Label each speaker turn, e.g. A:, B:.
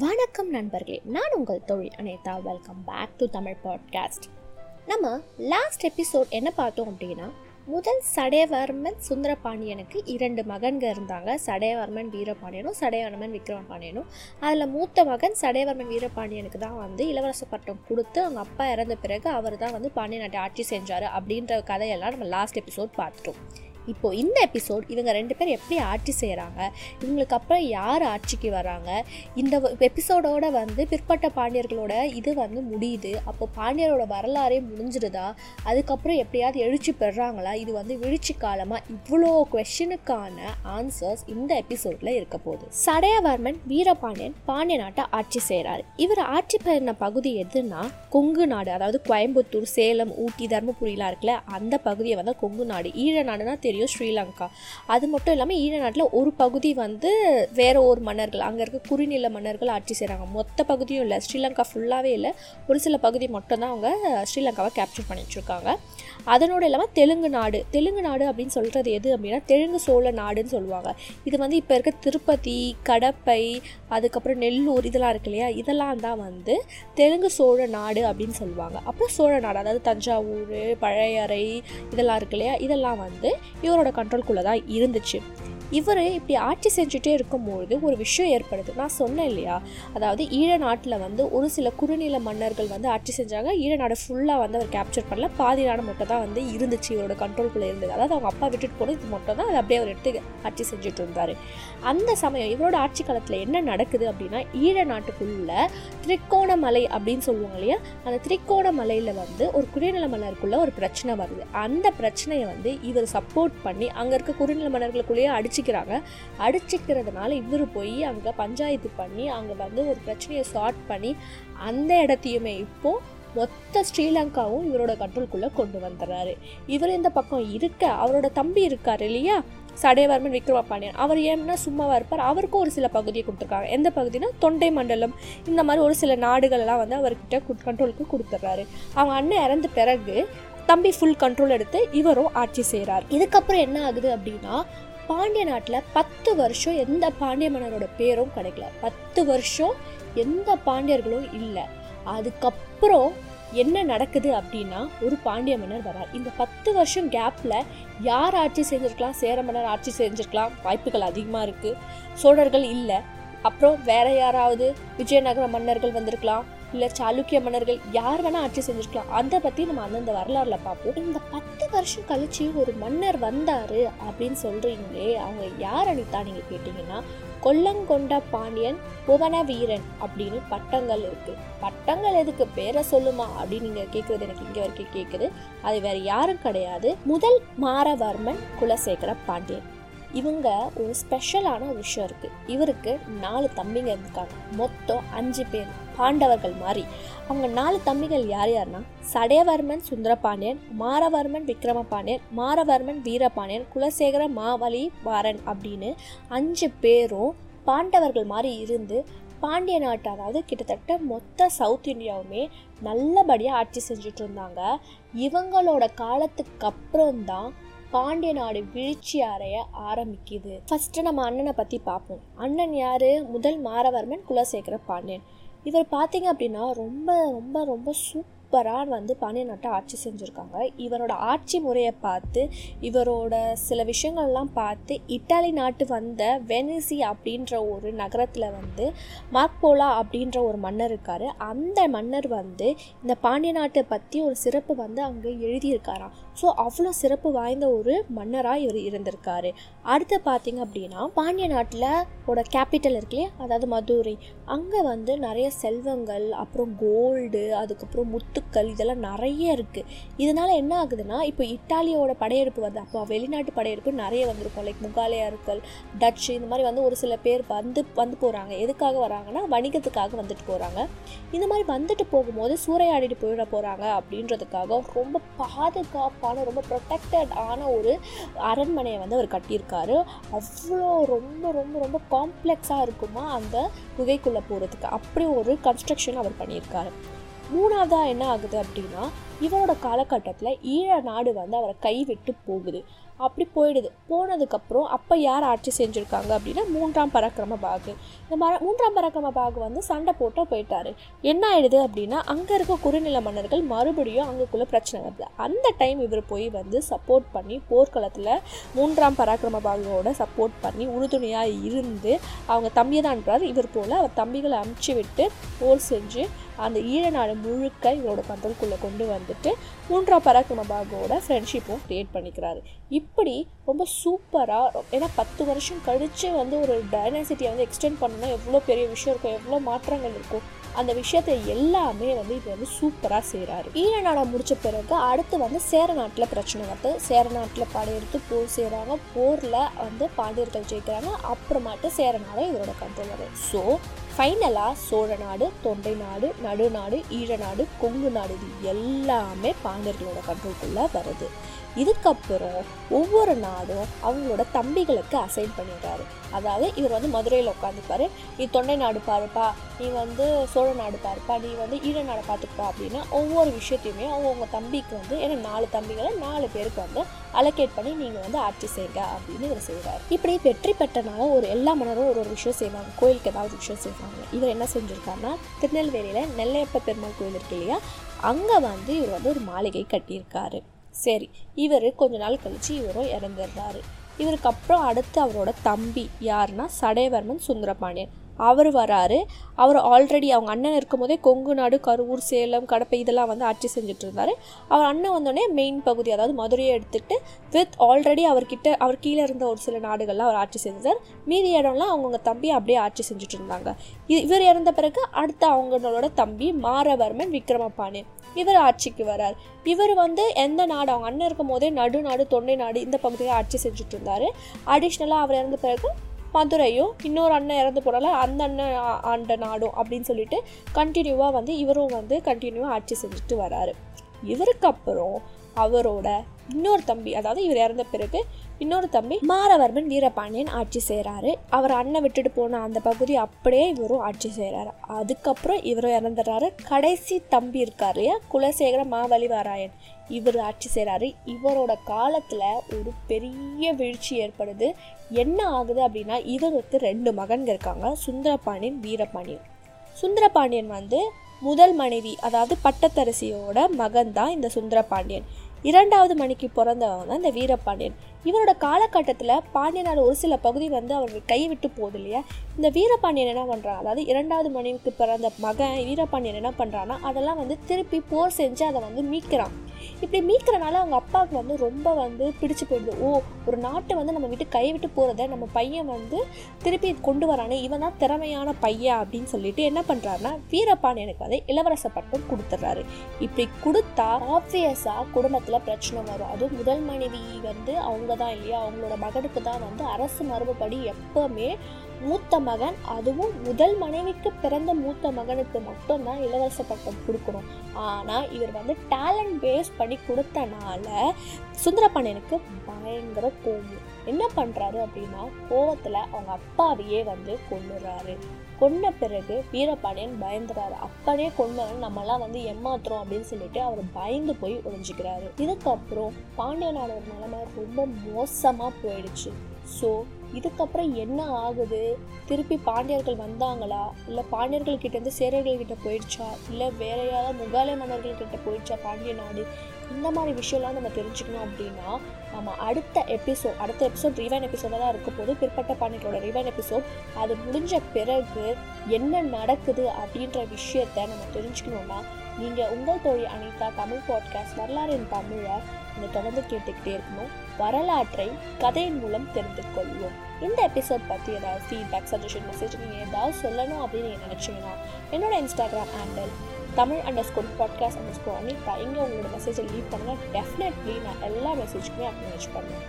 A: வணக்கம் நண்பர்களே நான் உங்கள் தொழில் அனைதா welcome back to Tamil podcast நம்ம லாஸ்ட் எபிசோட் என்ன பார்த்தோம் அப்படின்னா முதல் சடையவர்மன் சுந்தரபாண்டியனுக்கு இரண்டு மகன்க இருந்தாங்க. சடையவர்மன் வீரபாண்டியனும் சடையவர்மன் விக்ரமபாண்டியனும். அதில் மூத்த மகன் சடையவர்மன் வீரபாண்டியனுக்கு தான் வந்து இளவரச பட்டம் கொடுத்து அவங்க அப்பா இறந்த பிறகு அவர் தான் வந்து பாண்டிய நாட்டை ஆட்சி செஞ்சார் அப்படின்ற கதையெல்லாம் நம்ம லாஸ்ட் எபிசோட் பார்த்துட்டோம். இப்போ இந்த எபிசோட் இவங்க ரெண்டு பேர் எப்படி ஆட்சி செய்கிறாங்க இவங்களுக்கு அப்புறம் யார் ஆட்சிக்கு வராங்க இந்த எபிசோடோட வந்து பிற்பட்ட பாண்டியர்களோட இது வந்து முடியுது. அப்போ பாண்டியரோட வரலாறே முடிஞ்சிருதா? அதுக்கப்புறம் எப்படியாவது எழுச்சி பெறாங்களா? இது வந்து விழிச்சி காலமாக இவ்வளோ கொஷனுக்கான ஆன்சர்ஸ் இந்த எபிசோடில் இருக்க போகுது. சடையவர்மன் வீரபாண்டியன் பாண்டிய நாட்டை ஆட்சி செய்கிறாரு இவர் ஆட்சி பெறின பகுதி எதுன்னா கொங்கு நாடு அதாவது கோயம்புத்தூர் சேலம் ஊட்டி தருமபுரிலாம் இருக்குல்ல அந்த பகுதியை வந்து கொங்கு நாடு ஈழ நாடுனா தெரியும். ஸ்ரீலங்கா. அது மட்டும் இல்லாமல் ஈழ நாட்டில் ஒரு பகுதி வந்து வேற ஒரு மன்னர்கள் அங்கே இருக்க குறுநில மன்னர்கள் ஆட்சி செய்கிறாங்க மொத்த பகுதியும் இல்லை ஸ்ரீலங்கா ஃபுல்லாகவே இல்லை. ஒரு சில பகுதி மட்டும்தான் அவங்க ஸ்ரீலங்காவை கேப்சர் பண்ணிட்டுருக்காங்க அதனோடு இல்லாமல் தெலுங்கு நாடு. தெலுங்கு நாடு அப்படின்னு சொல்கிறது எது அப்படின்னா தெலுங்கு சோழ நாடுன்னு சொல்லுவாங்க. இது வந்து இப்போ இருக்க திருப்பதி கடப்பை அதுக்கப்புறம் நெல்லூர் இதெல்லாம் இருக்கு இல்லையா? இதெல்லாம் தான் வந்து தெலுங்கு சோழ நாடு அப்படின்னு சொல்லுவாங்க. அப்புறம் சோழ நாடு அதாவது தஞ்சாவூர் பழையறை இதெல்லாம் இருக்கு இல்லையா? இதெல்லாம் வந்து இவரோட கண்ட்ரோல்குள்ளே தான் இருந்துச்சு. இவர் இப்படி ஆட்சி செஞ்சுட்டே இருக்கும்பொழுது ஒரு விஷயம் ஏற்படுது. நான் சொன்னேன் இல்லையா? அதாவது ஈழ நாட்டில் வந்து ஒரு சில குறுநில மன்னர்கள் வந்து ஆட்சி செஞ்சாங்க. ஈழ நாடு ஃபுல்லாக வந்து அவர் கேப்சர் பண்ணல. பாதி நாடு மட்டும் தான் வந்து இருந்துச்சு. இவரோட கண்ட்ரோல்குள்ளே இருந்தது. அதாவது அவங்க அப்பா விட்டுட்டு போனது இது மட்டும் தான். அதை அப்படியே அவர் எடுத்து ஆட்சி செஞ்சுட்டு இருந்தார். அந்த சமயம் இவரோட ஆட்சி காலத்தில் என்ன நடக்குது அப்படின்னா ஈழ நாட்டுக்குள்ள திரிக்கோணமலை அப்படின்னு சொல்லுவாங்க இல்லையா? அந்த திரிக்கோணமலையில் வந்து ஒரு குறுநில மன்னருக்குள்ள ஒரு பிரச்சனை வருது. அந்த பிரச்சனையை வந்து இவர் சப்போர்ட் பண்ணி அங்கே இருக்க குறுநில மன்னர்களுக்குள்ளேயே அடிச்சுக்கிறாங்க. அடிச்சுக்கிறதுனால இவர் போய் அங்கே பஞ்சாயத்து பண்ணி அங்கே வந்து ஒரு பிரச்சனையை சார்ட் பண்ணி அந்த இடத்தையுமே இப்போது மொத்த ஸ்ரீலங்காவும் இவரோட கண்ட்ரோல்குள்ளே கொண்டு வந்துடுறாரு. இவர் இந்த பக்கம் இருக்க அவரோட தம்பி இருக்கார் இல்லையா? சடையவர்மன் விக்ரமபாண்டியன் அவர் ஏன்னா சும்மாவாக இருப்பார். அவருக்கும் ஒரு சில பகுதியை கொடுத்துருக்காங்க. எந்த பகுதினா தொண்டை மண்டலம். இந்த மாதிரி ஒரு சில நாடுகளெல்லாம் வந்து அவர்கிட்ட கண்ட்ரோலுக்கு கொடுத்துட்றாரு. அவங்க அண்ணன் இறந்த பிறகு தம்பி ஃபுல் கண்ட்ரோல் எடுத்து இவரும் ஆட்சி செய்கிறார் இதுக்கப்புறம் என்ன ஆகுது அப்படின்னா பாண்டிய நாட்டில் பத்து வருஷம் எந்த பாண்டிய மன்னரோட பேரும் கிடைக்கல. பத்து வருஷம் எந்த பாண்டியர்களும் இல்லை. அதுக்கப்புறம் என்ன நடக்குது அப்படின்னா ஒரு பாண்டிய மன்னர் வரார் இந்த பத்து வருஷம் கேப்பில் யார் ஆட்சி செஞ்சுருக்கலாம்? சேர மன்னர் ஆட்சி செஞ்சுருக்கலாம். வாய்ப்புகள் அதிகமாக இருக்குது சோழர்கள் இல்லை. அப்புறம் வேற யாராவது விஜயநகர மன்னர்கள் வந்திருக்கலாம். இல்லை சாளுக்கிய மன்னர்கள் யார் வேணால் ஆட்சி செஞ்சுருக்கலாம். அதை பற்றி நம்ம அந்தந்த வரலாறுல பார்ப்போம். இந்த பத்து வருஷம் கழிச்சு ஒரு மன்னர் வந்தார் அப்படின்னு சொல்கிறீங்களே அவங்க யார் அனிதா நீங்கள் கேட்டிங்கன்னா கொல்லங்கொண்ட பாண்டியன் புவன வீரன் அப்படின்னு பட்டங்கள் இருக்குது பட்டங்கள் எதுக்கு? பேரை சொல்லுமா அப்படின்னு நீங்கள் கேட்குறது எனக்கு இங்கே வரைக்கும் கேட்குது அது வேறு யாரும் கிடையாது. முதல் மாரவர்மன் குலசேகர பாண்டியன். இவங்க ஒரு ஸ்பெஷலான ஒரு விஷயம் இருக்குது இவருக்கு நாலு தம்பிங்க இருக்காங்க. மொத்தம் அஞ்சு பேர் பாண்டவர்கள் மாதிரி. அவங்க நாலு தம்பிகள் யார் யாருன்னா சடையவர்மன் சுந்தரபாண்டியன் மாரவர்மன் விக்ரமபாண்டியன் மாரவர்மன் வீரபாண்டியன் குலசேகர மாவலி வாரன் அப்படின்னு அஞ்சு பேரும் பாண்டவர்கள் மாதிரி இருந்து பாண்டிய நாட்டு அதாவது கிட்டத்தட்ட மொத்த சவுத் இந்தியாவுமே நல்லபடியாக ஆட்சி செஞ்சுட்டு இருந்தாங்க. இவங்களோட காலத்துக்கு அப்புறம் தான் பாண்டிய நாடு வீழ்ச்சி அடைய ஆரம்பிக்குது. ஃபர்ஸ்ட் நம்ம அண்ணனை பற்றி பார்ப்போம் அண்ணன் யார்? முதல் மாரவர்மன் குலசேகர பாண்டியன். இவர் பார்த்தீங்க அப்படின்னா ரொம்ப ரொம்ப ரொம்ப சூப்பராக வந்து பாண்டிய நாட்டை ஆட்சி செஞ்சுருக்காங்க. இவரோட ஆட்சி முறையை பார்த்து இவரோட சில விஷயங்கள்லாம் பார்த்து இட்டாலி நாட்டு வந்த வெனிசி அப்படின்ற ஒரு நகரத்தில் வந்து மார்க்போலா அப்படின்ற ஒரு மன்னர் இருக்கார். அந்த மன்னர் வந்து இந்த பாண்டிய நாட்டை பற்றி ஒரு சிறப்பு வந்து அங்கே எழுதியிருக்காராம். ஸோ அவ்வளோ சிறப்பு வாய்ந்த ஒரு மன்னராக இவர் இருந்திருக்காரு. அடுத்து பார்த்தீங்க அப்படின்னா பாண்டிய நாட்டில் ஓட கேபிட்டல் இருக்குல்லையே அதாவது மதுரை. அங்கே வந்து நிறைய செல்வங்கள் அப்புறம் கோல்டு அதுக்கப்புறம் சொத்துக்கள் இதெல்லாம் நிறைய இருக்குது இதனால் என்ன ஆகுதுன்னா இப்போ இட்டாலியோட படையெடுப்பு வந்து அப்போ வெளிநாட்டு படையெடுப்பு நிறைய வந்திருக்கும். லைக் முகாலயாருக்கள் டச்சு இந்த மாதிரி வந்து ஒரு சில பேர் வந்து வந்து போகிறாங்க எதுக்காக வராங்கன்னா வணிகத்துக்காக வந்துட்டு போகிறாங்க இந்த மாதிரி வந்துட்டு போகும்போது சூறையாடிட்டு போயிட போகிறாங்க அப்படின்றதுக்காக ரொம்ப பாதுகாப்பான ரொம்ப ப்ரொடெக்டட் ஆன ஒரு அரண்மனையை வந்து அவர் கட்டியிருக்காரு. அவ்வளோ ரொம்ப ரொம்ப ரொம்ப காம்ப்ளெக்ஸாக இருக்குமா அந்த குகைக்குள்ளே போகிறதுக்கு அப்படி ஒரு கன்ஸ்ட்ரக்ஷன் அவர் பண்ணியிருக்காரு. மூணாவதாக என்ன ஆகுது அப்படின்னா இவரோட காலகட்டத்தில் ஈழ நாடு வந்து அவரை கைவிட்டு போகுது. அப்படி போயிடுது. போனதுக்கப்புறம் அப்போ யார் ஆட்சி செஞ்சுருக்காங்க அப்படின்னா மூன்றாம் பரக்கிரம பாகு. இந்த மர மூன்றாம் பரக்கிரம பாகு வந்து சண்டை போட்டு போயிட்டாரு. என்ன ஆயிடுது அப்படின்னா அங்கே இருக்க குறுநில மன்னர்கள் மறுபடியும் அங்கேக்குள்ளே பிரச்சனை வருது. அந்த டைம் இவர் போய் வந்து சப்போர்ட் பண்ணி போர்க்களத்தில் மூன்றாம் பராக்கிரம பாகுவோட சப்போர்ட் பண்ணி உறுதுணையாக இருந்து அவங்க தம்பியை தான் இவர் போல் அவர் தம்பிகளை அமுச்சு விட்டு போர் செஞ்சு அந்த ஈழநாடு முழுக்க இவரோட கண்ட்ரோல்குள்ளே கொண்டு வந்து வந்துட்டு மூன்றாம் பராக்கிரம பாகோட ஃப்ரெண்ட்ஷிப்பும் க்ரியேட் பண்ணிக்கிறாரு. இப்படி ரொம்ப சூப்பராக ஏன்னா பத்து வருஷம் கழித்து வந்து ஒரு டைனாசிட்டியை வந்து எக்ஸ்டெண்ட் பண்ணணும்னா எவ்வளோ பெரிய விஷயம் இருக்கும் எவ்வளோ மாற்றங்கள் இருக்கும் அந்த விஷயத்தை எல்லாமே வந்து இது வந்து சூப்பராக செய்கிறாரு ஈழநாடை முடித்த பிறகு அடுத்து வந்து சேர நாட்டில் பிரச்சனை வருது. சேர நாட்டில் படையெடுத்து போர் செய்கிறாங்க போரில் வந்து பாண்டியர்கள் ஜெயிக்கிறாங்க. அப்புறமாட்டு சேர இதோட இவரோட கண்ட்ரோல் வருது ஸோ ஃபைனலாக சோழ நாடு தொண்டை நாடு நடுநாடு ஈழ நாடு கொங்கு நாடு இது எல்லாமே பாண்டியர்களோட கண்ட்ரோல்குள்ளே வருது. இதுக்கப்புறம் ஒவ்வொரு நாடும் அவங்களோட தம்பிகளுக்கு அசைன் பண்ணிடுறாரு. அதாவது இவர் வந்து மதுரையில் உட்காந்துப்பாரு நீ தொண்டை நாடு பாருப்பா நீ வந்து சோழ நாடு பாருப்பா நீ வந்து ஈழ நாடை பார்த்துப்பா அப்படின்னா ஒவ்வொரு விஷயத்தையுமே அவங்கவுங்க தம்பிக்கு வந்து ஏன்னா நாலு தம்பிகளை நாலு பேருக்கு வந்து அலோகேட் பண்ணி நீங்கள் வந்து ஆட்சி செய்யுங்க அப்படின்னு இவர் செய்கிறார் இப்படி வெற்றி பெற்றனால ஒரு எல்லா மன்னரும் ஒரு ஒரு விஷயம் செய்வாங்க. கோயிலுக்கு ஏதாவது விஷயம் செய்வாங்க. இவர் என்ன செஞ்சுருக்காருன்னா திருநெல்வேலியில் நெல்லையப்ப பெருமாள் கோயில் இருக்கு இல்லையா அங்கே வந்து இவர் வந்து ஒரு மாளிகை கட்டியிருக்காரு. சரி இவர் கொஞ்ச நாள் கழித்து இவரும் இறந்துடுறாரு. இவருக்கு அப்புறம் அடுத்து அவரோட தம்பி யாருன்னா சடையவர்மன் சுந்தரபாண்டியன். அவர் வராரு. அவர் ஆல்ரெடி அவங்க அண்ணன் இருக்கும்போதே கொங்கு நாடு கரூர் சேலம் கடப்பை இதெல்லாம் வந்து ஆட்சி செஞ்சுட்டு இருந்தார் அவர் அண்ணன் வந்தோடனே மெயின் பகுதி அதாவது மதுரையை எடுத்துகிட்டு வித் ஆல்ரெடி அவர்கிட்ட அவர் கீழே இருந்த ஒரு சில நாடுகள்லாம் அவர் ஆட்சி செஞ்சார். மீதி இடம்லாம் அவங்கவுங்க தம்பி அப்படியே ஆட்சி செஞ்சுட்டு இருந்தாங்க இவர் இறந்த பிறகு அடுத்த அவங்களோட தம்பி மாரவர்மன் விக்ரமபாண்டியன் இவர் ஆட்சிக்கு வரார். இவர் வந்து எந்த நாடு அவங்க அண்ணன் இருக்கும் போதே நடுநாடு தொண்டை நாடு இந்த பகுதியை ஆட்சி செஞ்சுட்டு இருந்தார் அடிஷ்னலாக அவர் இறந்த பிறகு மதுரையும் இன்னொரு அண்ணன் இறந்து போனால அந்த அண்ணன் ஆண்ட நாடும் அப்படின்னு சொல்லிட்டு கண்டினியூவாக வந்து இவரும் வந்து கண்டினியூவாக ஆட்சி செஞ்சுட்டு வராரு. இவருக்கு அப்புறம் அவரோட இன்னொரு தம்பி அதாவது இவர் இறந்த பிறகு இன்னொரு தம்பி மாரவர்மன் வீரபாண்டியன் ஆட்சி செய்கிறாரு அவர் அண்ணன் விட்டுட்டு போன அந்த பகுதி அப்படியே இவரும் ஆட்சி செய்கிறாரு அதுக்கப்புறம் இவரும் இறந்துடுறாரு. கடைசி தம்பி இருக்காரு இல்லையா? குலசேகர மாவலிவாராயன் இவர் ஆட்சி செய்கிறாரு இவரோட காலத்தில் ஒரு பெரிய வீழ்ச்சி ஏற்படுது. என்ன ஆகுது அப்படின்னா இவருக்கு ரெண்டு மகன்கள் இருக்காங்க. சுந்தரபாண்டியன் வீரபாண்டியன். சுந்தரபாண்டியன் வந்து முதல் மனைவி அதாவது பட்டத்தரசியோட மகன் தான் இந்த சுந்தரபாண்டியன். இரண்டாவது மணிக்கு பிறந்தவங்க தான் இந்த வீரபாண்டியன். இவரோட காலகட்டத்தில் பாண்டியனார் ஒரு சில பகுதி வந்து அவர்கள் கைவிட்டு போகுது இல்லையா? இந்த வீரபாண்டியன் என்ன பண்ணுறான் அதாவது இரண்டாவது மணிக்கு பிறந்த மகன் வீரபாண்டியன் என்ன பண்ணுறான்னா அதெல்லாம் வந்து திருப்பி போர் செஞ்சு அதை வந்து மீட்கிறான். இப்படி மீட்கிறனால அவங்க அப்பாவுக்கு வந்து ரொம்ப வந்து பிடிச்சு போயிடுது. ஓ ஒரு நாட்டை வந்து நம்ம விட்டு கைவிட்டு போகிறத நம்ம பையன் வந்து திருப்பி கொண்டு வரானே இவன் தான் திறமையான பையன் அப்படின்னு சொல்லிட்டு என்ன பண்ணுறாருன்னா வீரபாண்டியனுக்கு வந்து இளவரச பட்டம் கொடுத்துட்றாரு இப்படி கொடுத்தா ஆப்வியஸாக குடும்பத்தில் பிரச்சனை வரும். அதுவும் முதல் மனைவி வந்து அவங்க தான் இல்லையா? அவங்களோட மகனுக்கு தான் வந்து அரசு மரபுப்படி எப்பவுமே மூத்த மகன் அதுவும் முதல் மனைவிக்கு பிறந்த மூத்த மகனுக்கு மட்டும்தான் இலவச பட்டம் கொடுக்கணும். ஆனால் இவர் வந்து டேலண்ட் பேஸ் பண்ணி கொடுத்தனால சுந்தரபாண்டியனுக்கு பயங்கர கோபம். என்ன பண்ணுறாரு அப்படின்னா கோவத்தில் அவங்க அப்பாவையே வந்து கொண்டுறாரு கொன்ன பிறகு வீரபாண்டியன் பயந்துறாரு. அப்பனே கொன்னவன் நம்மலாம் வந்து ஏமாத்துறோம் அப்படின்னு சொல்லிட்டு அவர் பயந்து போய் ஒளிஞ்சுக்கிறாரு. இதுக்கப்புறம் பாண்டிய நாடோட நிலைமை ரொம்ப மோசமாக போயிடுச்சு. ஸோ இதுக்கப்புறம் என்ன ஆகுது? திருப்பி பாண்டியர்கள் வந்தாங்களா? இல்லை பாண்டியர்கள் கிட்டேருந்து சேரர்கள் கிட்ட போயிடுச்சா? இல்லை வேற யாராவது முகாலய மன்னர்கள் கிட்ட போயிடுச்சா பாண்டிய நாடு? இந்த மாதிரி விஷயம்லாம் நம்ம தெரிஞ்சுக்கணும் அப்படின்னா நம்ம அடுத்த எபிசோட் அடுத்த எபிசோட் ரிவைன் எபிசோடாக தான் இருக்க போது பிற்பட்ட பாண்டியர்களோட ரிவைன் எபிசோட் அது முடிஞ்ச பிறகு என்ன நடக்குது அப்படின்ற விஷயத்த நம்ம தெரிஞ்சுக்கணும்னா நீங்கள் உங்கள் தோழி அனிதா தமிழ் பாட்காஸ்ட் வரலாறின் தமிழை நீங்கள் தொடர்ந்து கேட்டுக்கிட்டே இருக்கணும். வரலாற்றை கதையின் மூலம் தெரிந்து கொள்வோம். இந்த எபிசோட் பற்றி ஏதாவது ஃபீட்பேக் சஜஷன் மெசேஜ் நீங்கள் ஏதாவது சொல்லணும் அப்படின்னு நீங்கள் நினச்சிங்கன்னா என்னோட Instagram handle Tamil under school podcast under school Anitha. இங்கே உங்களோட மெசேஜை லீவ் பண்ணுங்கள் டெஃபினெட்லி நான் எல்லா மெசேஜுக்குமே அக்னாலேஜ் பண்ணுவேன்.